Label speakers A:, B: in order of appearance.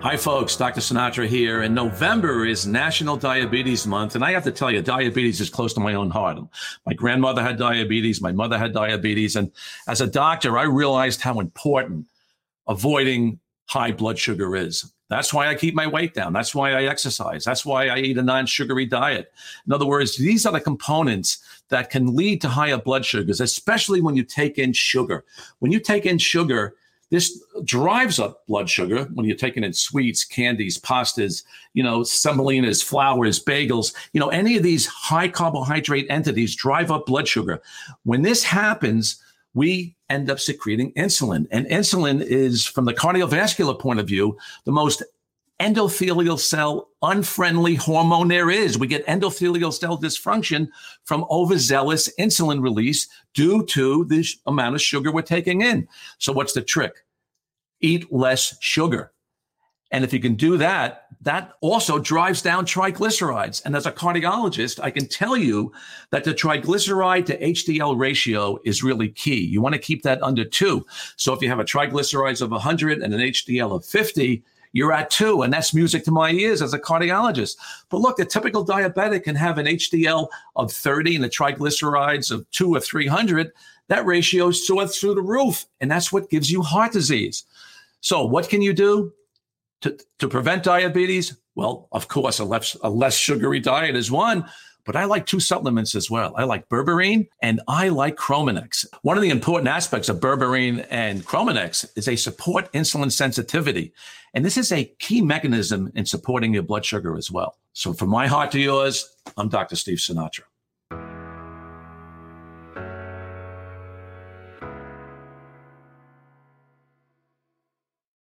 A: Hi, folks. Dr. Sinatra here. And November is National Diabetes Month. And I have to tell you, diabetes is close to my own heart. My grandmother had diabetes. My mother had diabetes. And as a doctor, I realized how important avoiding high blood sugar is. That's why I keep my weight down. That's why I exercise. That's why I eat a non sugary diet. In other words, these are the components that can lead to higher blood sugars, especially when you take in sugar. When you take in sugar, this drives up blood sugar when you're taking in sweets, candies, pastas, you know, semolinas, flours, bagels, you know, any of these high carbohydrate entities drive up blood sugar. When this happens, we end up secreting insulin. And insulin is, from the cardiovascular point of view, the most endothelial cell unfriendly hormone there is. We get endothelial cell dysfunction from overzealous insulin release due to the amount of sugar we're taking in. So, what's the trick? Eat less sugar. And if you can do that, that also drives down triglycerides. And as a cardiologist, I can tell you that the triglyceride to HDL ratio is really key. You want to keep that under two. So if you have a triglycerides of 100 and an HDL of 50, you're at two, and that's music to my ears as a cardiologist. But look, the typical diabetic can have an HDL of 30 and the triglycerides of two or 300. That ratio is through the roof, and that's what gives you heart disease. So, what can you do to, to prevent diabetes? Well, of course, a less, a less sugary diet is one, but I like two supplements as well. I like berberine and I like Chromanex. One of the important aspects of berberine and Chromanex is they support insulin sensitivity. And this is a key mechanism in supporting your blood sugar as well. So from my heart to yours, I'm Dr. Steve Sinatra.